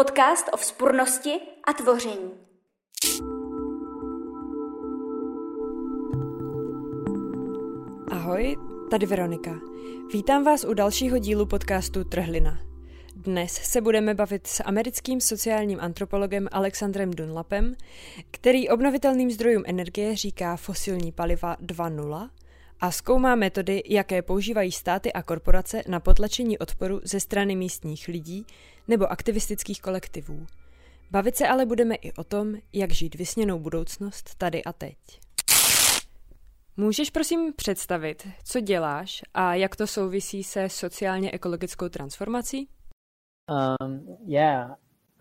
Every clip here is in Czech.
Podcast o vzpurnosti a tvoření. Ahoj, tady Veronika. Vítám vás u dalšího dílu podcastu Trhlina. Dnes se budeme bavit s americkým sociálním antropologem Alexandrem Dunlapem, který obnovitelným zdrojům energie říká fosilní paliva 2.0 a zkoumá metody, jaké používají státy a korporace na potlačení odporu ze strany místních lidí nebo aktivistických kolektivů. Bavit se ale budeme i o tom, jak žít vysněnou budoucnost tady a teď. Můžeš prosím představit, co děláš a jak to souvisí se sociálně ekologickou transformací? Um, yeah,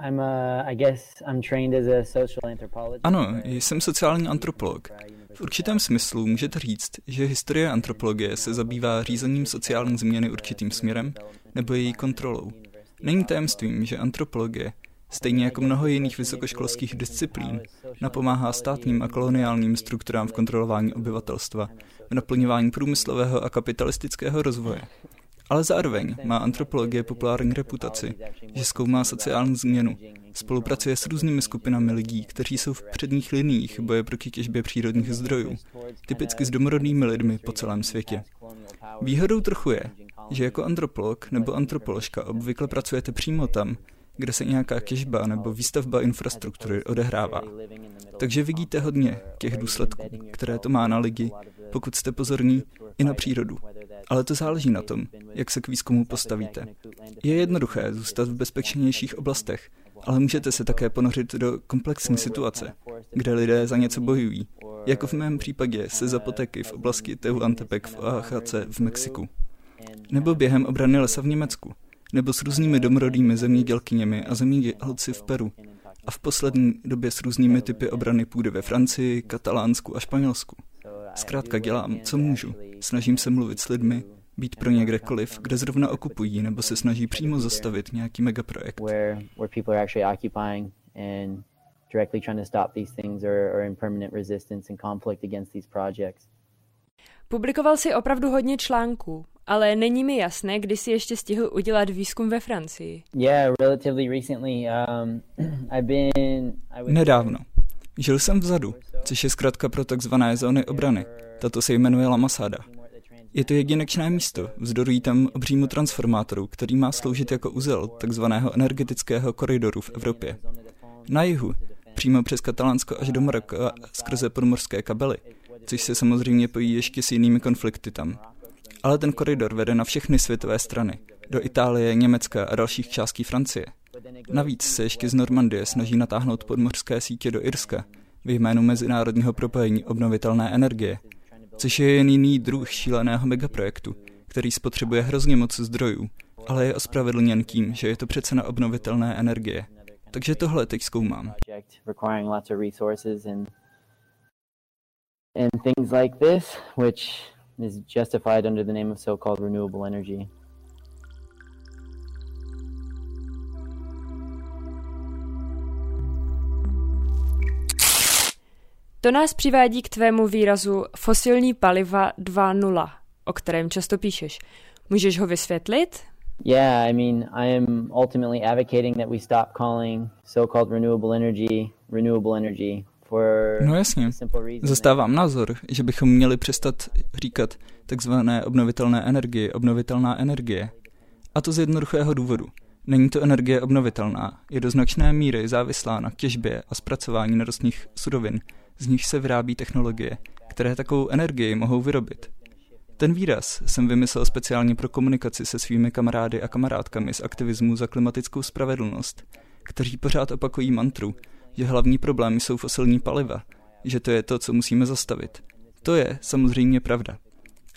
I'm a, I guess I'm trained as a social anthropologist. Ano, jsem sociální antropolog. V určitém smyslu můžete říct, že historie antropologie se zabývá řízením sociální změny určitým směrem nebo její kontrolou. Není tajemstvím, že antropologie, stejně jako mnoho jiných vysokoškolských disciplín, napomáhá státním a koloniálním strukturám v kontrolování obyvatelstva, v naplňování průmyslového a kapitalistického rozvoje. Ale zároveň má antropologie populární reputaci, že zkoumá sociální změnu, spolupracuje s různými skupinami lidí, kteří jsou v předních liních boje proti těžbě přírodních zdrojů, typicky s domorodými lidmi po celém světě. Výhodou trochu je, že jako antropolog nebo antropoložka obvykle pracujete přímo tam, kde se nějaká těžba nebo výstavba infrastruktury odehrává. Takže vidíte hodně těch důsledků, které to má na lidi, pokud jste pozorní, i na přírodu. Ale to záleží na tom, jak se k výzkumu postavíte. Je jednoduché zůstat v bezpečnějších oblastech, ale můžete se také ponořit do komplexní situace, kde lidé za něco bojují, jako v mém případě se zapoteky v oblasti Tehuantepec v Oaxace v Mexiku. Nebo během obrany lesa v Německu, nebo s různými domorodými zemědělkyněmi a zemědělci v Peru, a v poslední době s různými typy obrany půdy ve Francii, Katalánsku a Španělsku. Zkrátka dělám, co můžu. Snažím se mluvit s lidmi, být pro ně kdekoliv, kde zrovna okupují, nebo se snaží přímo zastavit nějaký megaprojekt. directly trying to stop these things or, or in permanent resistance and conflict against these projects. Publikoval si opravdu hodně článků, ale není mi jasné, kdy si ještě stihl udělat výzkum ve Francii. Yeah, relatively recently. Um, I've been, I was... Nedávno. Žil jsem vzadu, což je zkrátka pro takzvané zóny obrany. Tato se jmenuje La Masada. Je to jedinečné místo, vzdorují tam obřímu transformátoru, který má sloužit jako uzel takzvaného energetického koridoru v Evropě. Na jihu, přímo přes Katalánsko až do Maroka skrze podmorské kabely, což se samozřejmě pojí ještě s jinými konflikty tam. Ale ten koridor vede na všechny světové strany, do Itálie, Německa a dalších částí Francie. Navíc se ještě z Normandie snaží natáhnout podmořské sítě do Irska v jménu mezinárodního propojení obnovitelné energie, což je jen jiný druh šíleného megaprojektu, který spotřebuje hrozně moc zdrojů, ale je ospravedlněn tím, že je to přece na obnovitelné energie. Takže tohle teď zkoumám. And things like this, which is justified under the name of so-called renewable energy. To nás přivádí k tvému výrazu fosilní paliva 2.0, o kterém často píšeš. Můžeš ho vysvětlit? Yeah, I mean, I am ultimately advocating that we stop calling so-called renewable energy renewable energy No jasně. Zastávám názor, že bychom měli přestat říkat takzvané obnovitelné energie, obnovitelná energie. A to z jednoduchého důvodu. Není to energie obnovitelná, je do značné míry závislá na těžbě a zpracování nerostných surovin, z nich se vyrábí technologie, které takovou energii mohou vyrobit. Ten výraz jsem vymyslel speciálně pro komunikaci se svými kamarády a kamarádkami z aktivismu za klimatickou spravedlnost, kteří pořád opakují mantru, že hlavní problémy jsou fosilní paliva, že to je to, co musíme zastavit. To je samozřejmě pravda.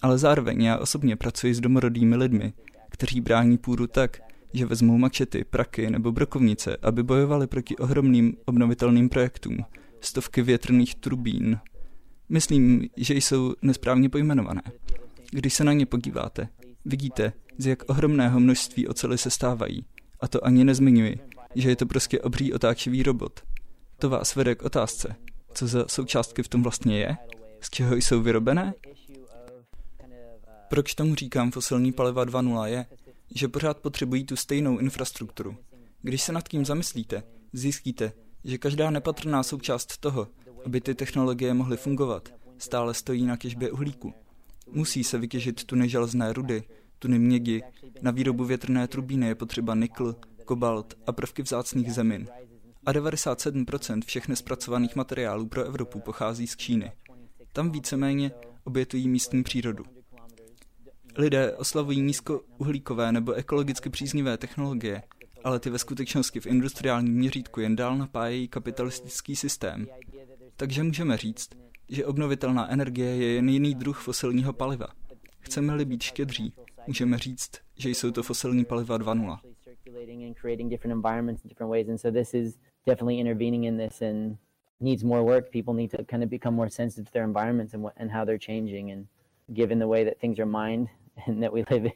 Ale zároveň já osobně pracuji s domorodými lidmi, kteří brání půdu tak, že vezmou mačety, praky nebo brokovnice, aby bojovali proti ohromným obnovitelným projektům, stovky větrných turbín. Myslím, že jsou nesprávně pojmenované. Když se na ně podíváte, vidíte, z jak ohromného množství ocely se stávají. A to ani nezmiňuji, že je to prostě obří otáčivý robot. To vás vede k otázce, co za součástky v tom vlastně je, z čeho jsou vyrobené? Proč tomu říkám fosilní paliva 2.0 je, že pořád potřebují tu stejnou infrastrukturu. Když se nad tím zamyslíte, zjistíte, že každá nepatrná součást toho, aby ty technologie mohly fungovat, stále stojí na těžbě uhlíku. Musí se vytěžit tuny železné rudy, tuny mědi, na výrobu větrné turbíny je potřeba nikl, kobalt a prvky vzácných zemin. A 97% všech nespracovaných materiálů pro Evropu pochází z Číny. Tam víceméně obětují místní přírodu. Lidé oslavují nízkouhlíkové nebo ekologicky příznivé technologie, ale ty ve skutečnosti v industriálním měřítku jen dál napájejí kapitalistický systém. Takže můžeme říct, že obnovitelná energie je jen jiný druh fosilního paliva. Chceme-li být štědří, můžeme říct, že jsou to fosilní paliva 2.0. needs more work. People need to kind of become more sensitive to their environments and, what, and how they're changing. And given the way that things are mined and that we live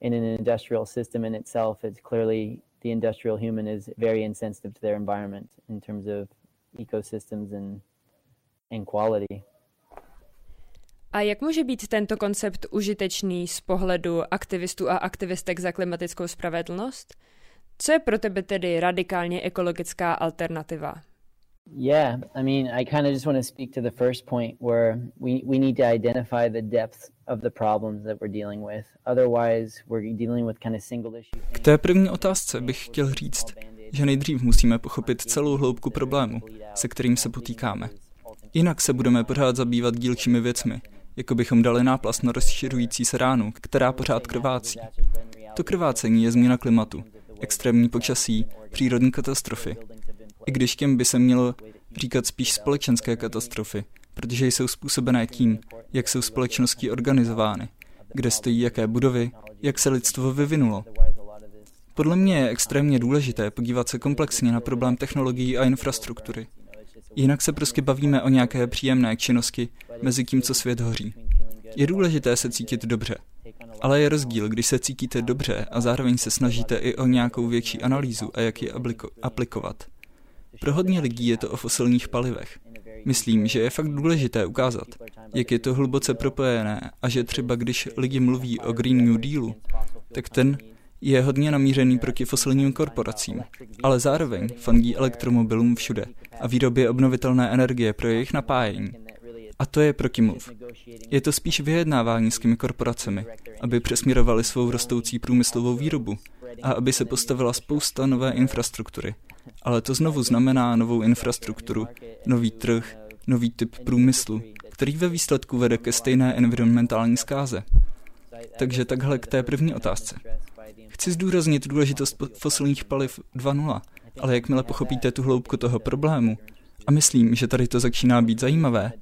in an industrial system in itself, it's clearly the industrial human is very insensitive to their environment in terms of ecosystems and, and quality. A jak může být tento koncept užitečný z pohledu aktivistů a aktivistek za klimatickou spravedlnost? Co je pro tebe tedy radikálně ekologická alternativa? Yeah, I mean, I kind of just want to speak to the first point where we, we need to identify the depth of the problems that we're dealing with. Otherwise, we're dealing with kind of single issue. K té první otázce bych chtěl říct, že nejdřív musíme pochopit celou hloubku problému, se kterým se potýkáme. Jinak se budeme pořád zabývat dílčími věcmi, jako bychom dali náplast na rozšiřující se ránu, která pořád krvácí. To krvácení je změna klimatu, extrémní počasí, přírodní katastrofy, i když těm by se mělo říkat spíš společenské katastrofy, protože jsou způsobené tím, jak jsou společnosti organizovány, kde stojí jaké budovy, jak se lidstvo vyvinulo. Podle mě je extrémně důležité podívat se komplexně na problém technologií a infrastruktury. Jinak se prostě bavíme o nějaké příjemné činnosti mezi tím, co svět hoří. Je důležité se cítit dobře, ale je rozdíl, když se cítíte dobře a zároveň se snažíte i o nějakou větší analýzu a jak ji aplikovat. Pro hodně lidí je to o fosilních palivech. Myslím, že je fakt důležité ukázat, jak je to hluboce propojené a že třeba když lidi mluví o Green New Dealu, tak ten je hodně namířený proti fosilním korporacím, ale zároveň fandí elektromobilům všude a výrobě obnovitelné energie pro jejich napájení. A to je protimluv. Je to spíš vyjednávání s těmi korporacemi, aby přesměrovali svou rostoucí průmyslovou výrobu a aby se postavila spousta nové infrastruktury, ale to znovu znamená novou infrastrukturu, nový trh, nový typ průmyslu, který ve výsledku vede ke stejné environmentální zkáze. Takže takhle k té první otázce. Chci zdůraznit důležitost fosilních paliv 2.0, ale jakmile pochopíte tu hloubku toho problému, a myslím, že tady to začíná být zajímavé,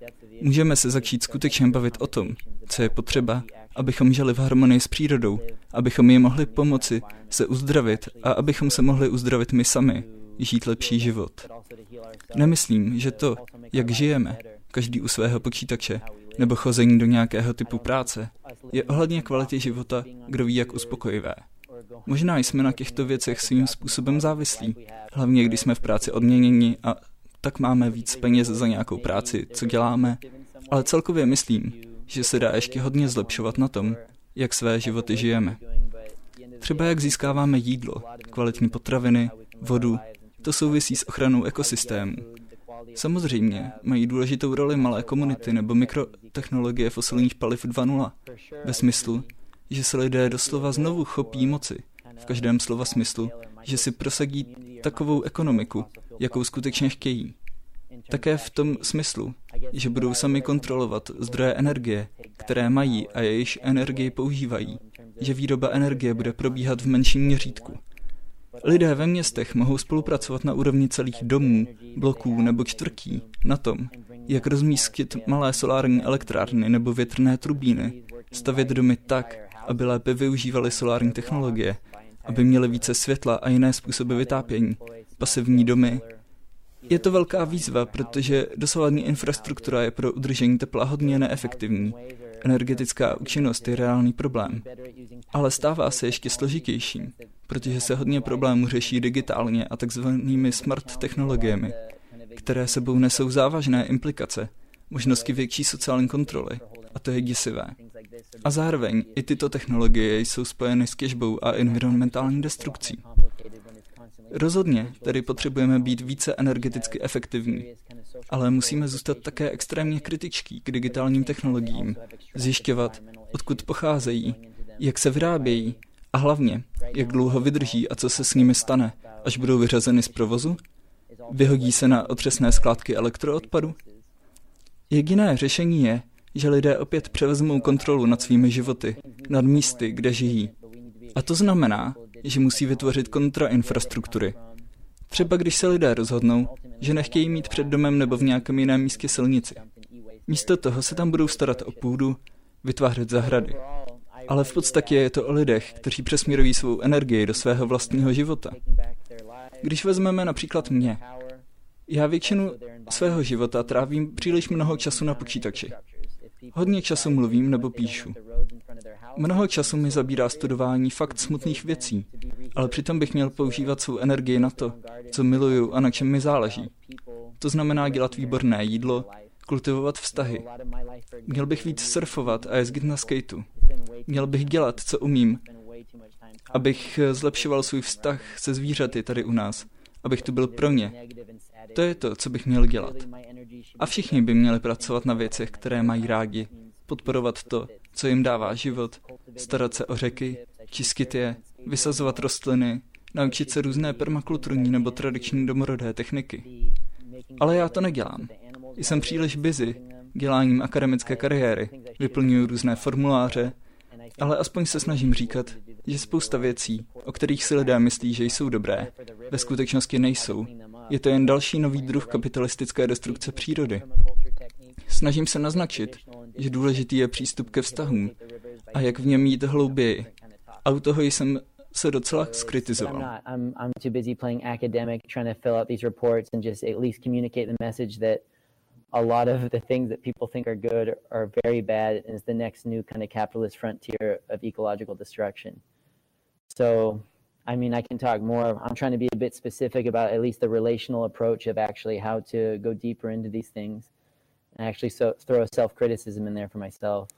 můžeme se začít skutečně bavit o tom, co je potřeba, abychom žili v harmonii s přírodou, abychom ji mohli pomoci se uzdravit a abychom se mohli uzdravit my sami, žít lepší život. Nemyslím, že to, jak žijeme, každý u svého počítače, nebo chození do nějakého typu práce, je ohledně kvality života, kdo ví, jak uspokojivé. Možná jsme na těchto věcech svým způsobem závislí, hlavně když jsme v práci odměněni a tak máme víc peněz za nějakou práci, co děláme, ale celkově myslím, že se dá ještě hodně zlepšovat na tom, jak své životy žijeme. Třeba jak získáváme jídlo, kvalitní potraviny, vodu to souvisí s ochranou ekosystému. Samozřejmě mají důležitou roli malé komunity nebo mikrotechnologie fosilních paliv 2.0, ve smyslu, že se lidé doslova znovu chopí moci, v každém slova smyslu, že si prosadí takovou ekonomiku, jakou skutečně chtějí. Také v tom smyslu, že budou sami kontrolovat zdroje energie, které mají a jejichž energii používají, že výroba energie bude probíhat v menším měřítku, Lidé ve městech mohou spolupracovat na úrovni celých domů, bloků nebo čtvrtí na tom, jak rozmístit malé solární elektrárny nebo větrné turbíny, stavět domy tak, aby lépe využívali solární technologie, aby měli více světla a jiné způsoby vytápění, pasivní domy. Je to velká výzva, protože dosavadní infrastruktura je pro udržení tepla hodně neefektivní. Energetická účinnost je reálný problém, ale stává se ještě složitějším, protože se hodně problémů řeší digitálně a takzvanými smart technologiemi, které sebou nesou závažné implikace, možnosti větší sociální kontroly, a to je děsivé. A zároveň i tyto technologie jsou spojeny s těžbou a environmentální destrukcí. Rozhodně tedy potřebujeme být více energeticky efektivní, ale musíme zůstat také extrémně kritičtí k digitálním technologiím, zjišťovat, odkud pocházejí, jak se vyrábějí a hlavně, jak dlouho vydrží a co se s nimi stane, až budou vyřazeny z provozu? Vyhodí se na otřesné skládky elektroodpadu? Jediné řešení je, že lidé opět převezmou kontrolu nad svými životy, nad místy, kde žijí. A to znamená, že musí vytvořit kontrainfrastruktury. Třeba když se lidé rozhodnou, že nechtějí mít před domem nebo v nějakém jiném místě silnici. Místo toho se tam budou starat o půdu, vytvářet zahrady. Ale v podstatě je to o lidech, kteří přesměrují svou energii do svého vlastního života. Když vezmeme například mě, já většinu svého života trávím příliš mnoho času na počítači. Hodně času mluvím nebo píšu. Mnoho času mi zabírá studování fakt smutných věcí, ale přitom bych měl používat svou energii na to, co miluju a na čem mi záleží. To znamená dělat výborné jídlo, kultivovat vztahy. Měl bych víc surfovat a jezdit na skateu. Měl bych dělat, co umím, abych zlepšoval svůj vztah se zvířaty tady u nás, abych tu byl pro ně. To je to, co bych měl dělat. A všichni by měli pracovat na věcech, které mají rádi, podporovat to, co jim dává život, starat se o řeky, čistit je, vysazovat rostliny, naučit se různé permakulturní nebo tradiční domorodé techniky. Ale já to nedělám. Jsem příliš busy děláním akademické kariéry, vyplňuji různé formuláře, ale aspoň se snažím říkat, že spousta věcí, o kterých si lidé myslí, že jsou dobré, ve skutečnosti nejsou. Je to jen další nový druh kapitalistické destrukce přírody. Snažím se naznačit, že důležitý je přístup ke vztahům a jak v něm jít hlouběji. A u toho jsem se docela skritizoval. I'm, I'm too busy playing academic, trying to fill out these reports and just at least communicate the message that a lot of the things that people think are good are very bad and it's the next new kind of capitalist frontier of ecological destruction. So, I mean, I can talk more. I'm trying to be a bit specific about at least the relational approach of actually how to go deeper into these things and actually so, throw a self criticism in there for myself.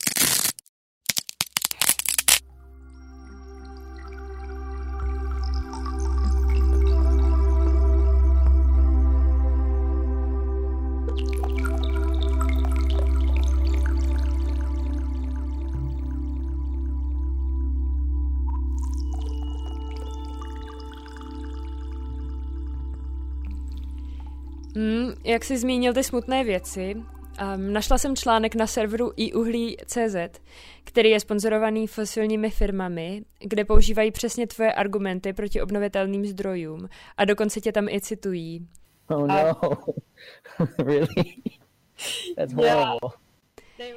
Mm, jak jsi zmínil ty smutné věci, um, našla jsem článek na serveru iuhlí.cz, který je sponzorovaný fosilními firmami, kde používají přesně tvoje argumenty proti obnovitelným zdrojům a dokonce tě tam i citují. Oh no, a... really? That's horrible.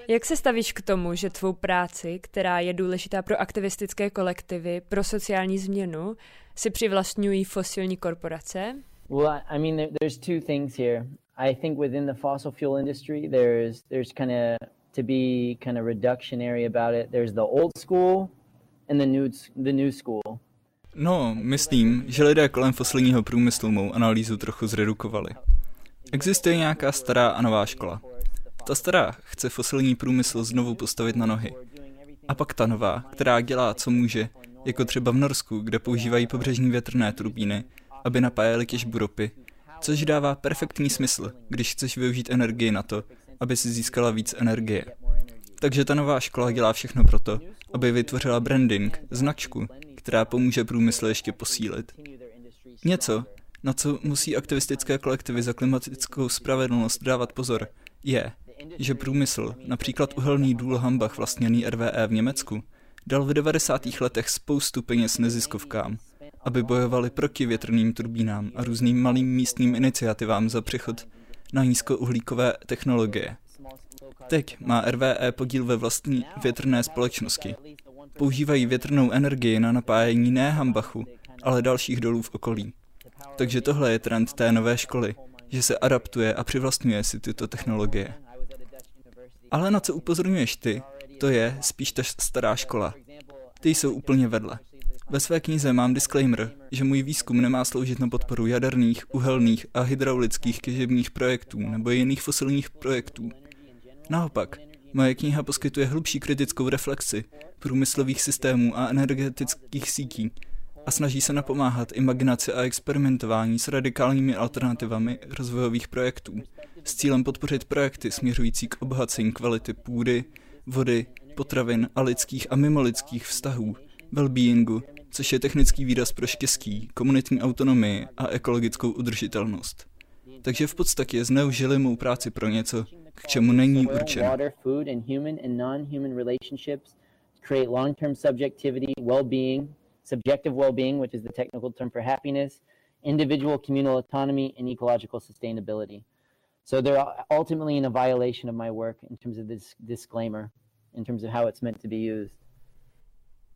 Jak se stavíš k tomu, že tvou práci, která je důležitá pro aktivistické kolektivy, pro sociální změnu, si přivlastňují fosilní korporace? Well, I mean, there, there's two things here. I think within the fossil fuel industry, there's there's kind of to be kind of reductionary about it. There's the old school and the new the new school. No, myslím, že lidé kolem fosilního průmyslu mou analýzu trochu zredukovali. Existuje nějaká stará a nová škola. Ta stará chce fosilní průmysl znovu postavit na nohy. A pak ta nová, která dělá, co může, jako třeba v Norsku, kde používají pobřežní větrné turbíny, aby napájeli těžbu ropy, což dává perfektní smysl, když chceš využít energii na to, aby si získala víc energie. Takže ta nová škola dělá všechno proto, aby vytvořila branding, značku, která pomůže průmysl ještě posílit. Něco, na co musí aktivistické kolektivy za klimatickou spravedlnost dávat pozor, je, že průmysl, například uhelný důl Hambach vlastněný RVE v Německu, dal v 90. letech spoustu peněz neziskovkám, aby bojovali proti větrným turbínám a různým malým místním iniciativám za přechod na nízkouhlíkové technologie. Teď má RVE podíl ve vlastní větrné společnosti. Používají větrnou energii na napájení ne Hambachu, ale dalších dolů v okolí. Takže tohle je trend té nové školy, že se adaptuje a přivlastňuje si tyto technologie. Ale na co upozorňuješ ty, to je spíš ta stará škola. Ty jsou úplně vedle. Ve své knize mám disclaimer, že můj výzkum nemá sloužit na podporu jaderných, uhelných a hydraulických těžebních projektů nebo jiných fosilních projektů. Naopak, Moje kniha poskytuje hlubší kritickou reflexi průmyslových systémů a energetických sítí a snaží se napomáhat imaginaci a experimentování s radikálními alternativami rozvojových projektů s cílem podpořit projekty směřující k obohacení kvality půdy, vody, potravin a lidských a mimolidských vztahů, well-beingu, což je technický výraz pro štěstí, komunitní autonomii a ekologickou udržitelnost. Takže v podstatě zneužili mou práci pro něco, k čemu není určen. create long-term subjectivity, well-being, subjective well-being, which is the technical term for happiness, individual communal autonomy, and ecological sustainability. So they're ultimately in a violation of my work in terms of this disclaimer, in terms of how it's meant to be used.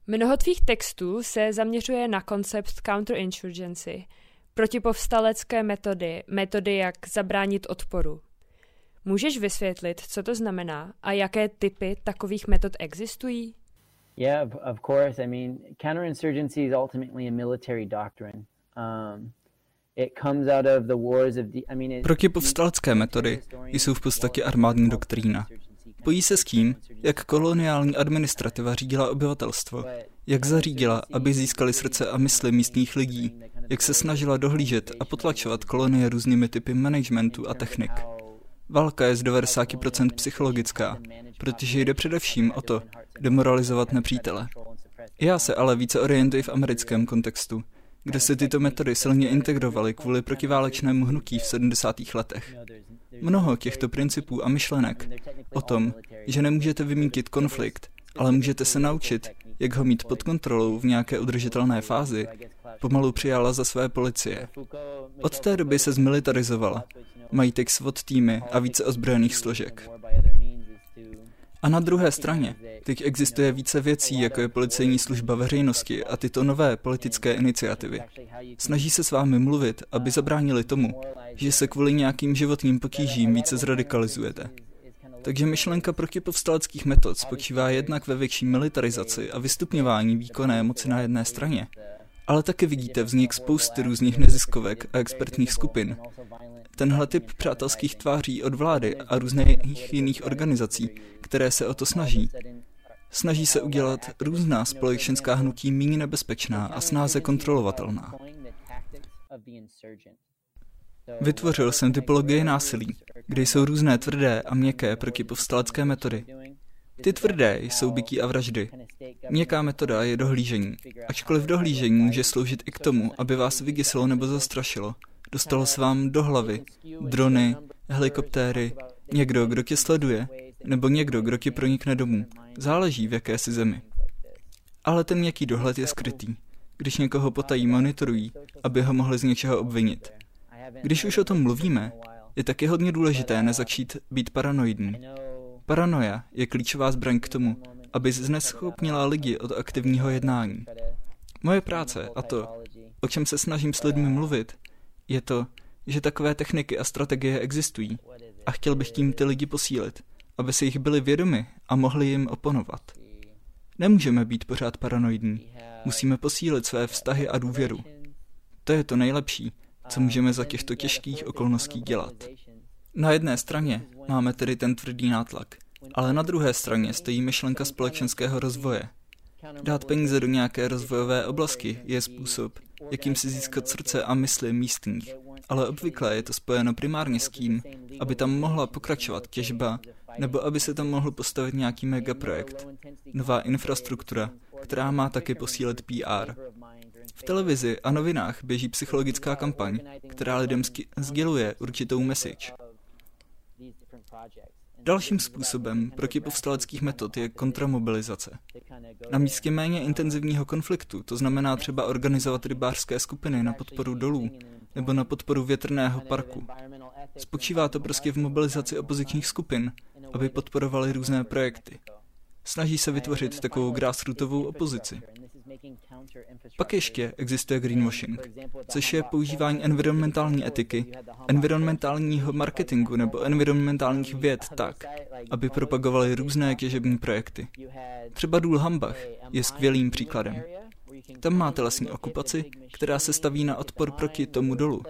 Mnoho tvých textů se zaměřuje na koncept counterinsurgency, protipovstalecké metody, metody, jak zabránit odporu. Můžeš vysvětlit, co to znamená a jaké typy takových metod existují? Yeah, of, of course. I mean, counterinsurgency is ultimately a military doctrine. Um, Protipovstalecké metody jsou v podstatě armádní doktrína. Pojí se s tím, jak koloniální administrativa řídila obyvatelstvo, jak zařídila, aby získali srdce a mysli místních lidí, jak se snažila dohlížet a potlačovat kolonie různými typy managementu a technik. Válka je z 90% psychologická, protože jde především o to, demoralizovat nepřítele. Já se ale více orientuji v americkém kontextu, kde se tyto metody silně integrovaly kvůli protiválečnému hnutí v 70. letech. Mnoho těchto principů a myšlenek o tom, že nemůžete vymítit konflikt, ale můžete se naučit, jak ho mít pod kontrolou v nějaké udržitelné fázi, pomalu přijala za své policie. Od té doby se zmilitarizovala. Mají teď SWAT týmy a více ozbrojených složek. A na druhé straně, teď existuje více věcí, jako je policejní služba veřejnosti a tyto nové politické iniciativy. Snaží se s vámi mluvit, aby zabránili tomu, že se kvůli nějakým životním potížím více zradikalizujete. Takže myšlenka protipovstaleckých metod spočívá jednak ve větší militarizaci a vystupňování výkonné moci na jedné straně, ale také vidíte vznik spousty různých neziskovek a expertních skupin. Tenhle typ přátelských tváří od vlády a různých jiných organizací, které se o to snaží. Snaží se udělat různá společenská hnutí méně nebezpečná a snáze kontrolovatelná. Vytvořil jsem typologii násilí, kde jsou různé tvrdé a měkké protipovstalecké metody. Ty tvrdé jsou bytí a vraždy. Měkká metoda je dohlížení, ačkoliv dohlížení může sloužit i k tomu, aby vás vyděsilo nebo zastrašilo. Dostalo se vám do hlavy drony, helikoptéry, někdo, kdo tě sleduje, nebo někdo, kdo ti pronikne domů. Záleží v jaké si zemi. Ale ten měkký dohled je skrytý. Když někoho potají monitorují, aby ho mohli z něčeho obvinit. Když už o tom mluvíme, je taky hodně důležité nezačít být paranoidní. Paranoja je klíčová zbraň k tomu, aby zneschopnila lidi od aktivního jednání. Moje práce a to, o čem se snažím s lidmi mluvit, je to, že takové techniky a strategie existují a chtěl bych tím ty lidi posílit, aby si jich byli vědomi a mohli jim oponovat. Nemůžeme být pořád paranoidní. Musíme posílit své vztahy a důvěru. To je to nejlepší, co můžeme za těchto těžkých okolností dělat. Na jedné straně máme tedy ten tvrdý nátlak, ale na druhé straně stojí myšlenka společenského rozvoje. Dát peníze do nějaké rozvojové oblasti je způsob, jakým si získat srdce a mysli místních, ale obvykle je to spojeno primárně s tím, aby tam mohla pokračovat těžba, nebo aby se tam mohl postavit nějaký megaprojekt, nová infrastruktura, která má taky posílit PR. V televizi a novinách běží psychologická kampaň, která lidem sděluje určitou message. Dalším způsobem protipovstaleckých metod je kontramobilizace. Na místě méně intenzivního konfliktu, to znamená třeba organizovat rybářské skupiny na podporu dolů nebo na podporu větrného parku. Spočívá to prostě v mobilizaci opozičních skupin, aby podporovali různé projekty. Snaží se vytvořit takovou grassrootovou opozici. Pak ještě existuje greenwashing, což je používání environmentální etiky, environmentálního marketingu nebo environmentálních věd tak, aby propagovali různé těžební projekty. Třeba důl Hambach je skvělým příkladem. Tam máte lesní okupaci, která se staví na odpor proti tomu dolu.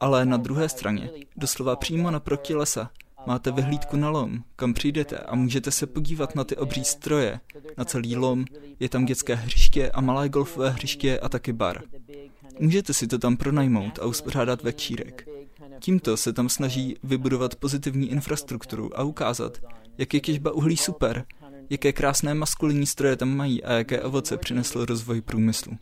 Ale na druhé straně, doslova přímo naproti lesa, máte vyhlídku na lom, kam přijdete a můžete se podívat na ty obří stroje, na celý lom, je tam dětské hřiště a malé golfové hřiště a taky bar. Můžete si to tam pronajmout a uspořádat večírek. Tímto se tam snaží vybudovat pozitivní infrastrukturu a ukázat, jak je těžba uhlí super, jaké krásné maskulinní stroje tam mají a jaké ovoce přinesl rozvoj průmyslu.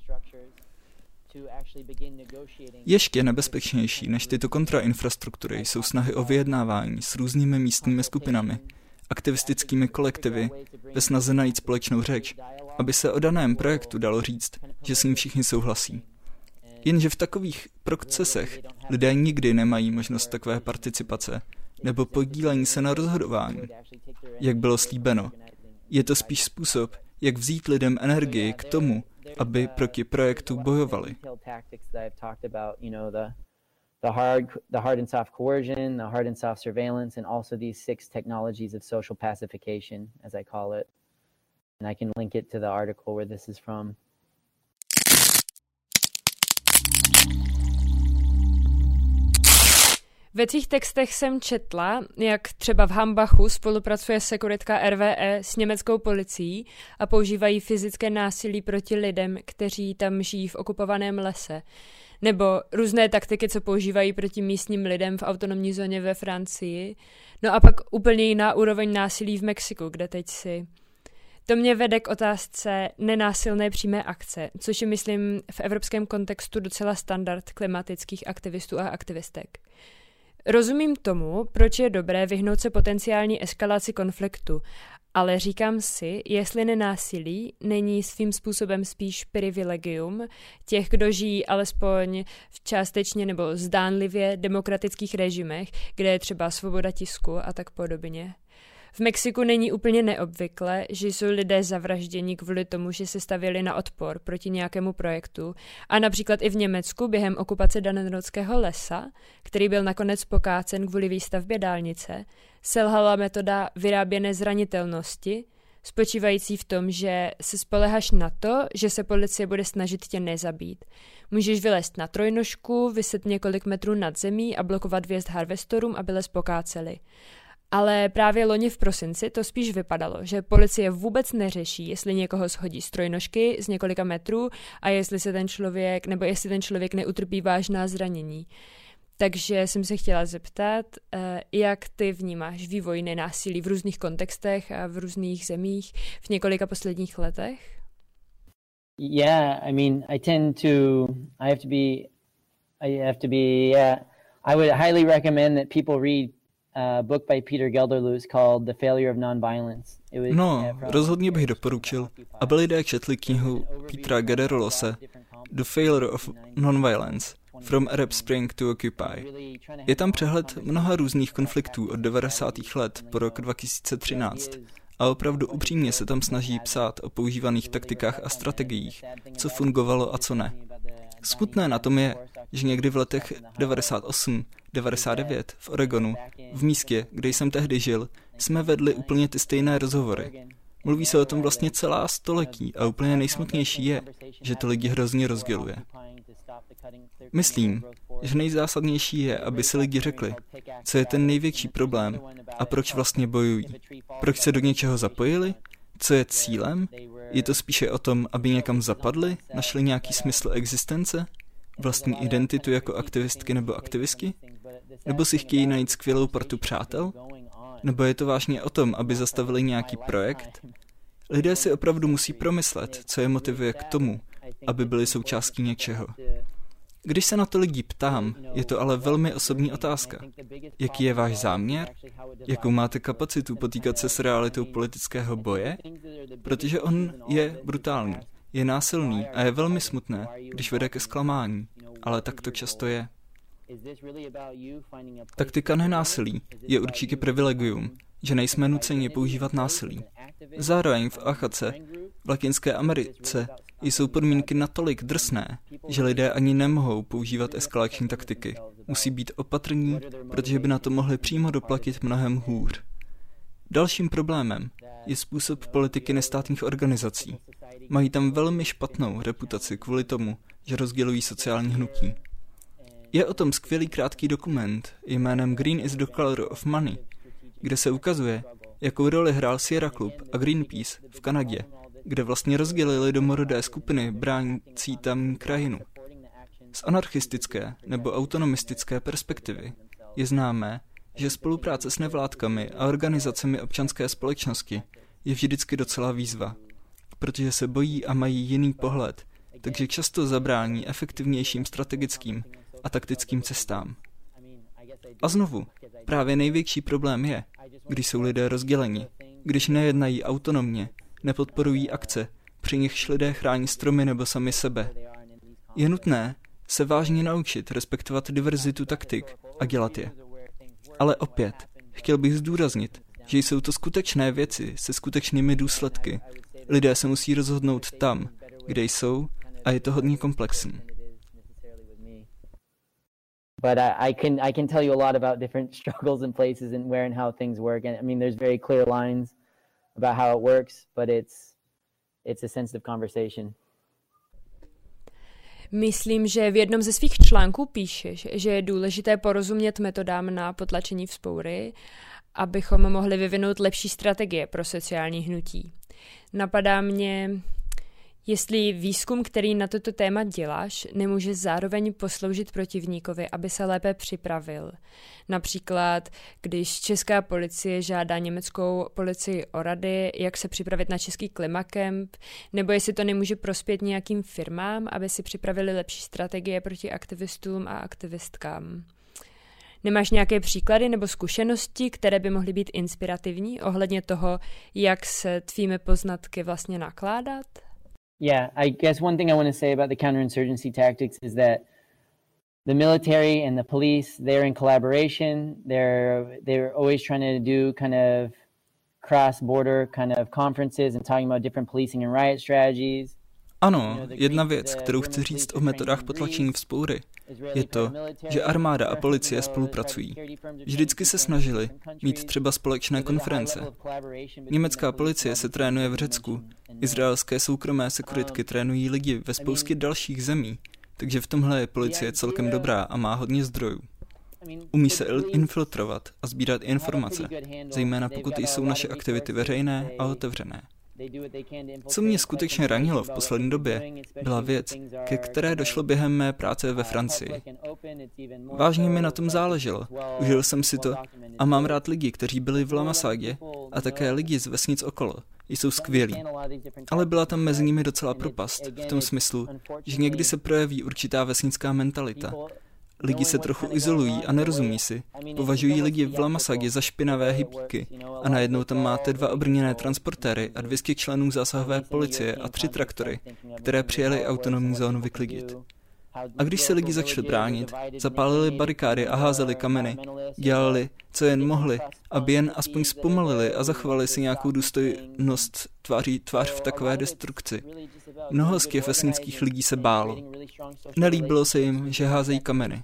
Ještě nebezpečnější než tyto kontrainfrastruktury jsou snahy o vyjednávání s různými místními skupinami, aktivistickými kolektivy, ve snaze najít společnou řeč, aby se o daném projektu dalo říct, že s ním všichni souhlasí. Jenže v takových procesech lidé nikdy nemají možnost takové participace nebo podílení se na rozhodování, jak bylo slíbeno. Je to spíš způsob, jak vzít lidem energii k tomu, aby proti projektu bojovali. And I can link it to the article where this is from. Ve tvých textech jsem četla, jak třeba v Hambachu spolupracuje sekuritka RVE s německou policií a používají fyzické násilí proti lidem, kteří tam žijí v okupovaném lese. Nebo různé taktiky, co používají proti místním lidem v autonomní zóně ve Francii. No a pak úplně jiná úroveň násilí v Mexiku, kde teď si. To mě vede k otázce nenásilné přímé akce, což je, myslím, v evropském kontextu docela standard klimatických aktivistů a aktivistek. Rozumím tomu, proč je dobré vyhnout se potenciální eskalaci konfliktu, ale říkám si, jestli nenásilí není svým způsobem spíš privilegium těch, kdo žijí alespoň v částečně nebo zdánlivě demokratických režimech, kde je třeba svoboda tisku a tak podobně. V Mexiku není úplně neobvykle, že jsou lidé zavražděni kvůli tomu, že se stavěli na odpor proti nějakému projektu. A například i v Německu během okupace Danenrodského lesa, který byl nakonec pokácen kvůli výstavbě dálnice, selhala metoda vyráběné zranitelnosti, spočívající v tom, že se spoleháš na to, že se policie bude snažit tě nezabít. Můžeš vylézt na trojnožku, vyset několik metrů nad zemí a blokovat vjezd harvestorům, aby les pokáceli. Ale právě loni v prosinci to spíš vypadalo, že policie vůbec neřeší, jestli někoho shodí z trojnožky z několika metrů a jestli se ten člověk, nebo jestli ten člověk neutrpí vážná zranění. Takže jsem se chtěla zeptat, eh, jak ty vnímáš vývoj nenásilí v různých kontextech a v různých zemích v několika posledních letech? Yeah, I mean, I tend to, I have to be, I have to be, yeah, I would highly recommend that people read a book by Peter Gelderloos called The Failure of Nonviolence. No, rozhodně bych doporučil, aby lidé četli knihu Petra Gelderlose The Failure of Nonviolence From Arab Spring to Occupy. Je tam přehled mnoha různých konfliktů od 90. let po rok 2013 a opravdu upřímně se tam snaží psát o používaných taktikách a strategiích, co fungovalo a co ne. Smutné na tom je, že někdy v letech 98 99 v Oregonu, v místě, kde jsem tehdy žil, jsme vedli úplně ty stejné rozhovory. Mluví se o tom vlastně celá století a úplně nejsmutnější je, že to lidi hrozně rozděluje. Myslím, že nejzásadnější je, aby si lidi řekli, co je ten největší problém a proč vlastně bojují. Proč se do něčeho zapojili? Co je cílem? Je to spíše o tom, aby někam zapadli, našli nějaký smysl existence? Vlastní identitu jako aktivistky nebo aktivistky? Nebo si chtějí najít skvělou partu přátel? Nebo je to vážně o tom, aby zastavili nějaký projekt? Lidé si opravdu musí promyslet, co je motivuje k tomu, aby byli součástí něčeho. Když se na to lidí ptám, je to ale velmi osobní otázka. Jaký je váš záměr? Jakou máte kapacitu potýkat se s realitou politického boje? Protože on je brutální, je násilný a je velmi smutné, když vede ke zklamání, ale tak to často je. Taktika nenásilí je určitě privilegium, že nejsme nuceni používat násilí. Zároveň v Achace, v Latinské Americe, jsou podmínky natolik drsné, že lidé ani nemohou používat eskalační taktiky. Musí být opatrní, protože by na to mohli přímo doplatit mnohem hůř. Dalším problémem je způsob politiky nestátních organizací. Mají tam velmi špatnou reputaci kvůli tomu, že rozdělují sociální hnutí. Je o tom skvělý krátký dokument jménem Green is the Color of Money, kde se ukazuje, jakou roli hrál Sierra Club a Greenpeace v Kanadě, kde vlastně rozdělili domorodé skupiny bránící tam krajinu. Z anarchistické nebo autonomistické perspektivy je známé, že spolupráce s nevládkami a organizacemi občanské společnosti je vždycky docela výzva, protože se bojí a mají jiný pohled, takže často zabrání efektivnějším strategickým a taktickým cestám. A znovu, právě největší problém je, když jsou lidé rozděleni, když nejednají autonomně, nepodporují akce, při nichž lidé chrání stromy nebo sami sebe. Je nutné se vážně naučit respektovat diverzitu taktik a dělat je. Ale opět, chtěl bych zdůraznit, že jsou to skutečné věci se skutečnými důsledky. Lidé se musí rozhodnout tam, kde jsou a je to hodně komplexní. But I, I can I can tell you a lot about different struggles and places and where and how things work. And I mean, there's very clear lines about how it works, but it's it's a sensitive conversation. Myslím, že v jednom ze svých článků píšeš, že je důležité porozumět metodám na potlačení vzpoury, abychom mohli vyvinout lepší strategie pro sociální hnutí. Napadá mě, jestli výzkum, který na toto téma děláš, nemůže zároveň posloužit protivníkovi, aby se lépe připravil. Například, když česká policie žádá německou policii o rady, jak se připravit na český klimakemp, nebo jestli to nemůže prospět nějakým firmám, aby si připravili lepší strategie proti aktivistům a aktivistkám. Nemáš nějaké příklady nebo zkušenosti, které by mohly být inspirativní ohledně toho, jak se tvými poznatky vlastně nakládat? Yeah, I guess one thing I want to say about the counterinsurgency tactics is that the military and the police they're in collaboration. They're they're always trying to do kind of cross border kind of conferences and talking about different policing and riot strategies. Ano, jedna věc, kterou chci říct o metodách potlačení vzpoury, je to, že armáda a policie spolupracují. Vždycky se snažili mít třeba společné konference. Německá policie se trénuje v Řecku, izraelské soukromé sekuritky trénují lidi ve spoustě dalších zemí, takže v tomhle je policie celkem dobrá a má hodně zdrojů. Umí se infiltrovat a sbírat informace, zejména pokud jsou naše aktivity veřejné a otevřené. Co mě skutečně ranilo v poslední době, byla věc, ke které došlo během mé práce ve Francii. Vážně mi na tom záleželo, užil jsem si to a mám rád lidi, kteří byli v Lamasagě a také lidi z vesnic okolo. Jsou skvělí. Ale byla tam mezi nimi docela propast, v tom smyslu, že někdy se projeví určitá vesnická mentalita, Lidi se trochu izolují a nerozumí si. Považují lidi v Lamasagě za špinavé hypíky a najednou tam máte dva obrněné transportéry a 200 členů zásahové policie a tři traktory, které přijeli autonomní zónu vyklidit. A když se lidi začali bránit, zapálili barikády a házeli kameny, dělali, co jen mohli, aby jen aspoň zpomalili a zachovali si nějakou důstojnost tváří tvář v takové destrukci. Mnoho z těch vesnických lidí se bálo. Nelíbilo se jim, že házejí kameny.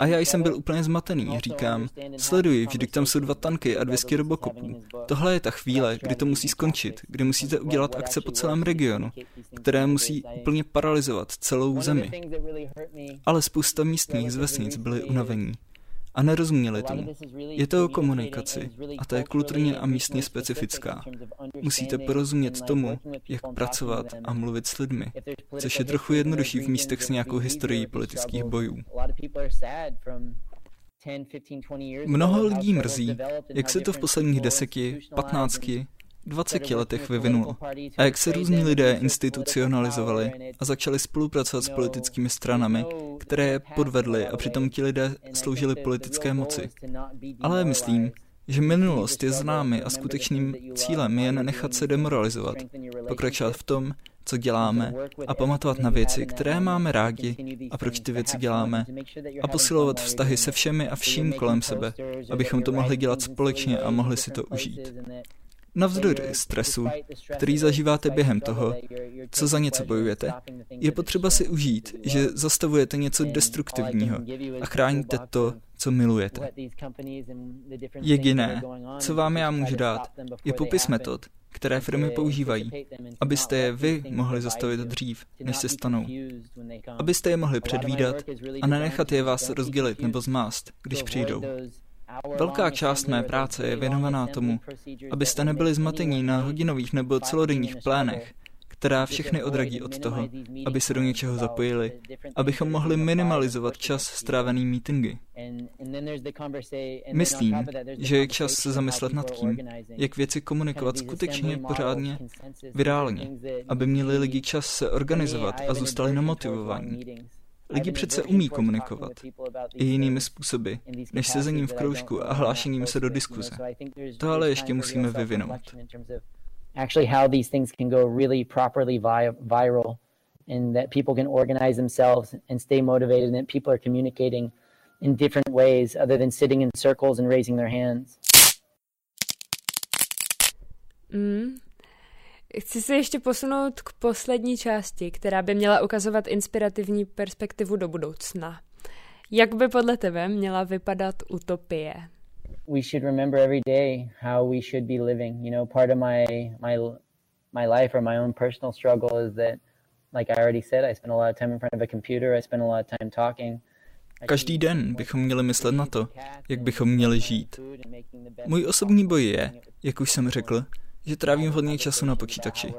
A já jsem byl úplně zmatený, říkám, sleduji, vždyť tam jsou dva tanky a 200 robokopů. Tohle je ta chvíle, kdy to musí skončit, kdy musíte udělat akce po celém regionu, které musí úplně paralizovat celou zemi. Ale spousta místních z vesnic byly unavení a nerozuměli tomu. Je to o komunikaci a ta je kulturně a místně specifická. Musíte porozumět tomu, jak pracovat a mluvit s lidmi, což je trochu jednodušší v místech s nějakou historií politických bojů. Mnoho lidí mrzí, jak se to v posledních deseti, patnácti 20 letech vyvinulo a jak se různí lidé institucionalizovali a začali spolupracovat s politickými stranami, které je podvedly a přitom ti lidé sloužili politické moci. Ale myslím, že minulost je známy a skutečným cílem je nenechat se demoralizovat, pokračovat v tom, co děláme a pamatovat na věci, které máme rádi a proč ty věci děláme a posilovat vztahy se všemi a vším kolem sebe, abychom to mohli dělat společně a mohli si to užít. Navzdory stresu, který zažíváte během toho, co za něco bojujete, je potřeba si užít, že zastavujete něco destruktivního a chráníte to, co milujete. Jediné, co vám já můžu dát, je popis metod, které firmy používají, abyste je vy mohli zastavit dřív, než se stanou. Abyste je mohli předvídat a nenechat je vás rozdělit nebo zmást, když přijdou. Velká část mé práce je věnovaná tomu, abyste nebyli zmatení na hodinových nebo celodenních plánech, která všechny odradí od toho, aby se do něčeho zapojili, abychom mohli minimalizovat čas strávený meetingy. Myslím, že je čas se zamyslet nad tím, jak věci komunikovat skutečně pořádně, virálně, aby měli lidi čas se organizovat a zůstali namotivovaní. Lidi přece umí komunikovat i jinými způsoby, než sezením v kroužku a hlášením se do diskuze. To ale ještě musíme vyvinout. Actually, how these things can go really properly viral and that people can organize themselves and stay motivated and that people are communicating in different ways other than sitting in circles and raising their hands. Mm, Chci se ještě posunout k poslední části, která by měla ukazovat inspirativní perspektivu do budoucna. Jak by podle tebe měla vypadat utopie? We should remember every day how we should be living. You know, part of my my my life or my own personal struggle is that like I already said, I spend a lot of time in front of a computer, I spend a lot of time talking. Každý den bychom měli myslet na to, jak bychom měli žít. Můj osobní boj je, jak už jsem řekl, že trávím hodně času na počítači.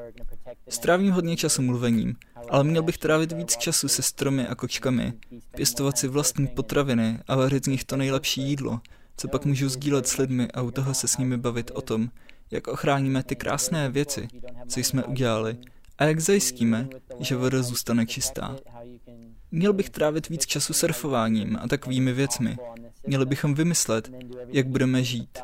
Strávím hodně času mluvením, ale měl bych trávit víc času se stromy a kočkami, pěstovat si vlastní potraviny a vařit z nich to nejlepší jídlo, co pak můžu sdílet s lidmi a u toho se s nimi bavit o tom, jak ochráníme ty krásné věci, co jsme udělali, a jak zajistíme, že voda zůstane čistá. Měl bych trávit víc času surfováním a takovými věcmi. Měli bychom vymyslet, jak budeme žít.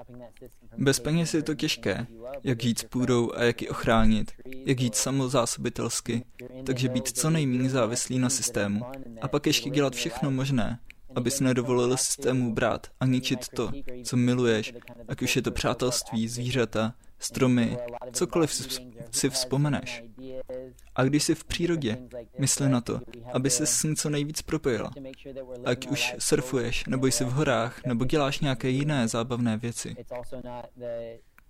Bez peněz je to těžké, jak žít s půdou a jak ji ochránit, jak žít samozásobitelsky, takže být co nejméně závislý na systému a pak ještě dělat všechno možné, abys nedovolil systému brát a ničit to, co miluješ, ať už je to přátelství, zvířata, stromy, cokoliv si vzpomeneš. A když jsi v přírodě, mysli na to, aby se s ní co nejvíc propojila. Ať už surfuješ, nebo jsi v horách, nebo děláš nějaké jiné zábavné věci.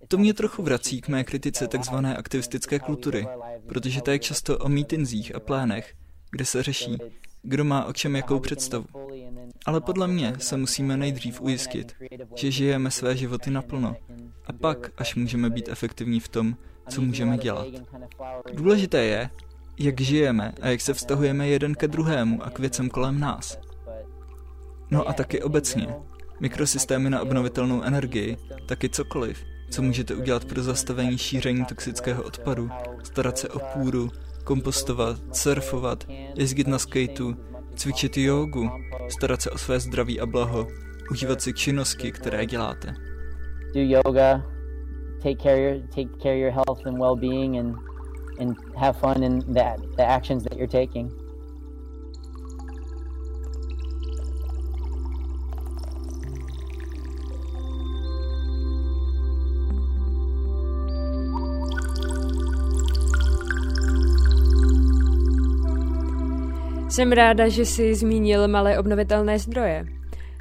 To mě trochu vrací k mé kritice takzvané aktivistické kultury, protože to je často o mítinzích a plánech, kde se řeší, kdo má o čem jakou představu. Ale podle mě se musíme nejdřív ujistit, že žijeme své životy naplno. A pak, až můžeme být efektivní v tom, co můžeme dělat. Důležité je, jak žijeme a jak se vztahujeme jeden ke druhému a k věcem kolem nás. No a taky obecně. Mikrosystémy na obnovitelnou energii, taky cokoliv, co můžete udělat pro zastavení šíření toxického odpadu, starat se o půdu, kompostovat, surfovat, jezdit na skateu, cvičit jogu, starat se o své zdraví a blaho, užívat si činnosti, které děláte. Do yoga, take care take care your health and well-being and and have fun in the actions that you're taking. Jsem ráda, že jsi zmínil malé obnovitelné zdroje.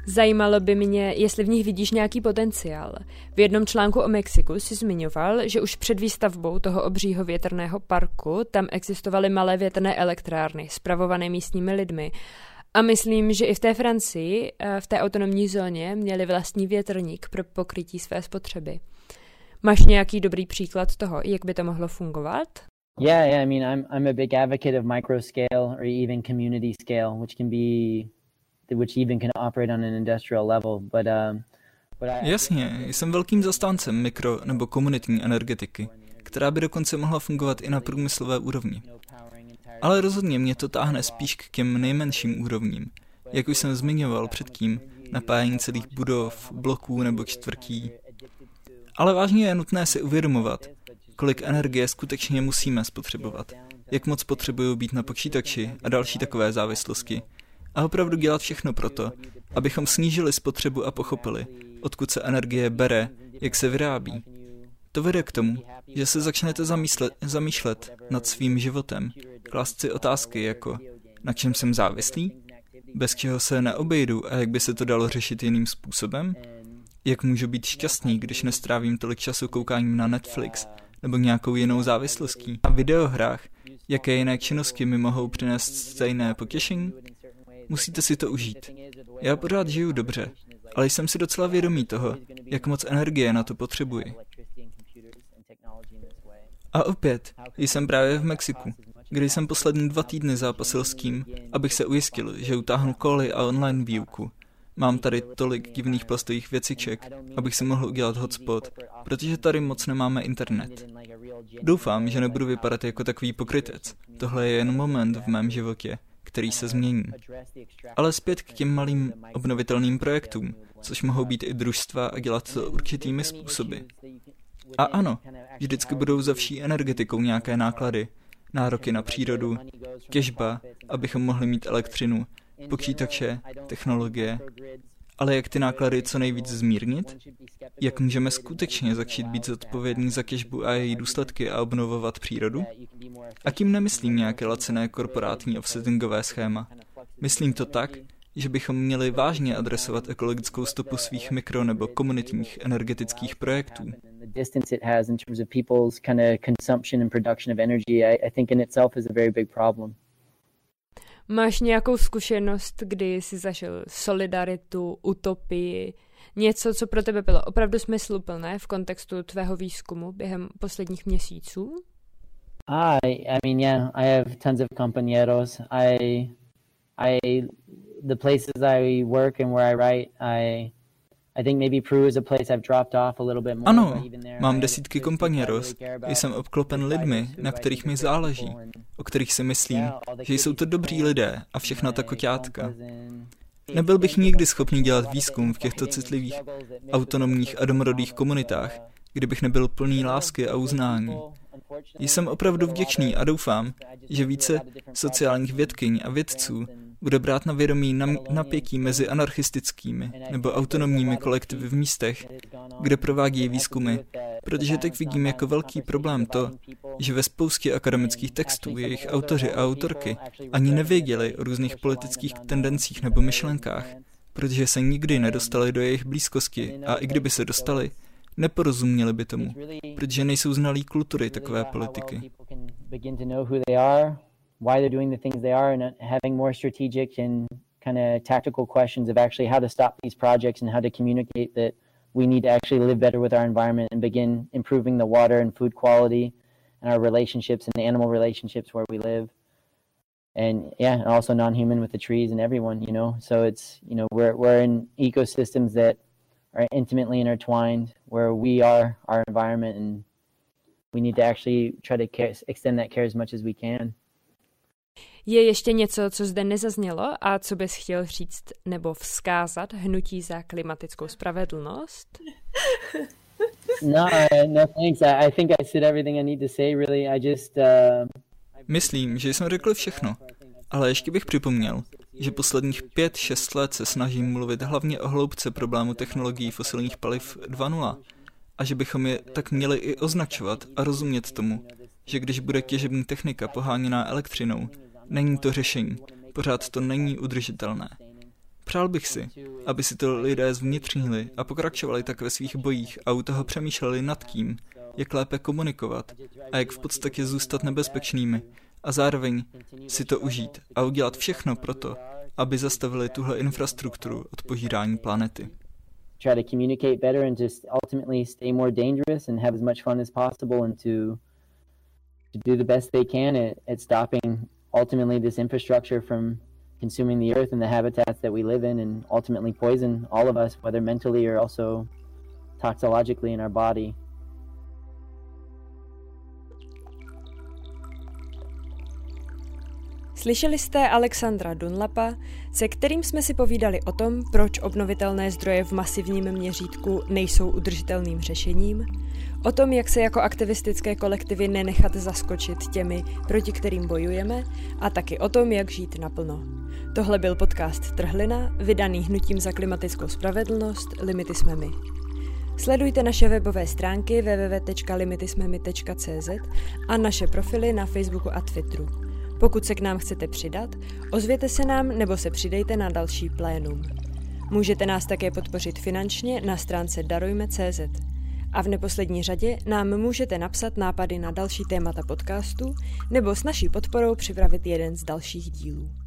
Zajímalo by mě, jestli v nich vidíš nějaký potenciál. V jednom článku o Mexiku si zmiňoval, že už před výstavbou toho obřího větrného parku tam existovaly malé větrné elektrárny, spravované místními lidmi. A myslím, že i v té Francii, eh, v té autonomní zóně, měli vlastní větrník pro pokrytí své spotřeby. Máš nějaký dobrý příklad toho, jak by to mohlo fungovat? Yeah, yeah. I mean, I'm I'm a big advocate of micro scale or even community scale, which can be, which even can operate on an industrial level. But um, but I, Jasně, jsem velkým zastáncem mikro nebo komunitní energetiky, která by dokonce mohla fungovat i na průmyslové úrovni. Ale rozhodně mě to táhne spíš k těm nejmenším úrovním, jak už jsem zmiňoval předtím, napájení celých budov, bloků nebo čtvrtí. Ale vážně je nutné si uvědomovat, kolik energie skutečně musíme spotřebovat, jak moc potřebují být na počítači a další takové závislosti. A opravdu dělat všechno proto, abychom snížili spotřebu a pochopili, odkud se energie bere, jak se vyrábí. To vede k tomu, že se začnete zamýšlet, zamýšlet nad svým životem, klást si otázky jako na čem jsem závislý, bez čeho se neobejdu a jak by se to dalo řešit jiným způsobem, jak můžu být šťastný, když nestrávím tolik času koukáním na Netflix nebo nějakou jinou závislostí. A v videohrách, jaké jiné činnosti mi mohou přinést stejné potěšení? Musíte si to užít. Já pořád žiju dobře ale jsem si docela vědomý toho, jak moc energie na to potřebuji. A opět, jsem právě v Mexiku, kde jsem poslední dva týdny zápasil s tím, abych se ujistil, že utáhnu koly a online výuku. Mám tady tolik divných plastových věciček, abych si mohl udělat hotspot, protože tady moc nemáme internet. Doufám, že nebudu vypadat jako takový pokrytec. Tohle je jen moment v mém životě, který se změní. Ale zpět k těm malým obnovitelným projektům, což mohou být i družstva a dělat to určitými způsoby. A ano, vždycky budou za vší energetikou nějaké náklady, nároky na přírodu, těžba, abychom mohli mít elektřinu, počítače, technologie, ale jak ty náklady co nejvíc zmírnit? Jak můžeme skutečně začít být zodpovědní za těžbu a její důsledky a obnovovat přírodu? A tím nemyslím nějaké lacené korporátní offsettingové schéma. Myslím to tak, že bychom měli vážně adresovat ekologickou stopu svých mikro- nebo komunitních energetických projektů. Máš nějakou zkušenost, kdy jsi zažil solidaritu, utopii, něco, co pro tebe bylo opravdu smysluplné v kontextu tvého výzkumu během posledních měsíců? I, I mean, yeah, I have tons of compañeros. I, I, the places I work and where I write, I, Ano, mám desítky kompaněros. Jsem obklopen lidmi, na kterých mi záleží, o kterých si myslím, že jsou to dobrý lidé a všechna ta koťátka. Nebyl bych nikdy schopný dělat výzkum v těchto citlivých, autonomních a domorodých komunitách, kdybych nebyl plný lásky a uznání. Jsem opravdu vděčný a doufám, že více sociálních vědkyň a vědců bude brát na vědomí napětí mezi anarchistickými nebo autonomními kolektivy v místech, kde provádějí výzkumy, protože teď vidím jako velký problém to, že ve spoustě akademických textů jejich autoři a autorky ani nevěděli o různých politických tendencích nebo myšlenkách, protože se nikdy nedostali do jejich blízkosti a i kdyby se dostali, neporozuměli by tomu, protože nejsou znalí kultury takové politiky. Why they're doing the things they are and uh, having more strategic and kind of tactical questions of actually how to stop these projects and how to communicate that we need to actually live better with our environment and begin improving the water and food quality and our relationships and the animal relationships where we live. And yeah and also non-human with the trees and everyone you know? So it's you know we're, we're in ecosystems that are intimately intertwined where we are our environment and we need to actually try to care, extend that care as much as we can Je ještě něco, co zde nezaznělo a co bys chtěl říct nebo vzkázat hnutí za klimatickou spravedlnost? no, no thanks. I, I think I said everything I need to say really. I just uh... Myslím, že jsem řekl všechno, ale ještě bych připomněl, že posledních pět, šest let se snažím mluvit hlavně o hloubce problému technologií fosilních paliv 2.0 a že bychom je tak měli i označovat a rozumět tomu, že když bude těžební technika poháněná elektřinou, Není to řešení. Pořád to není udržitelné. Přál bych si, aby si to lidé zvnitřnili a pokračovali tak ve svých bojích a u toho přemýšleli nad tím, jak lépe komunikovat a jak v podstatě zůstat nebezpečnými a zároveň si to užít a udělat všechno pro to, aby zastavili tuhle infrastrukturu od požírání planety. Try to communicate better and just ultimately stay more dangerous and have as much fun as possible and to to do the best they can at, at stopping ultimately this infrastructure from consuming the earth and the habitats that we live in and ultimately poison all of us, whether mentally or also toxologically in our body. Slyšeli jste Alexandra Dunlapa, se kterým jsme si povídali o tom, proč obnovitelné zdroje v masivním měřítku nejsou udržitelným řešením, o tom, jak se jako aktivistické kolektivy nenechat zaskočit těmi, proti kterým bojujeme, a taky o tom, jak žít naplno. Tohle byl podcast Trhlina, vydaný Hnutím za klimatickou spravedlnost Limity jsme my. Sledujte naše webové stránky www.limitismemy.cz a naše profily na Facebooku a Twitteru. Pokud se k nám chcete přidat, ozvěte se nám nebo se přidejte na další plénum. Můžete nás také podpořit finančně na stránce darujme.cz. A v neposlední řadě nám můžete napsat nápady na další témata podcastu nebo s naší podporou připravit jeden z dalších dílů.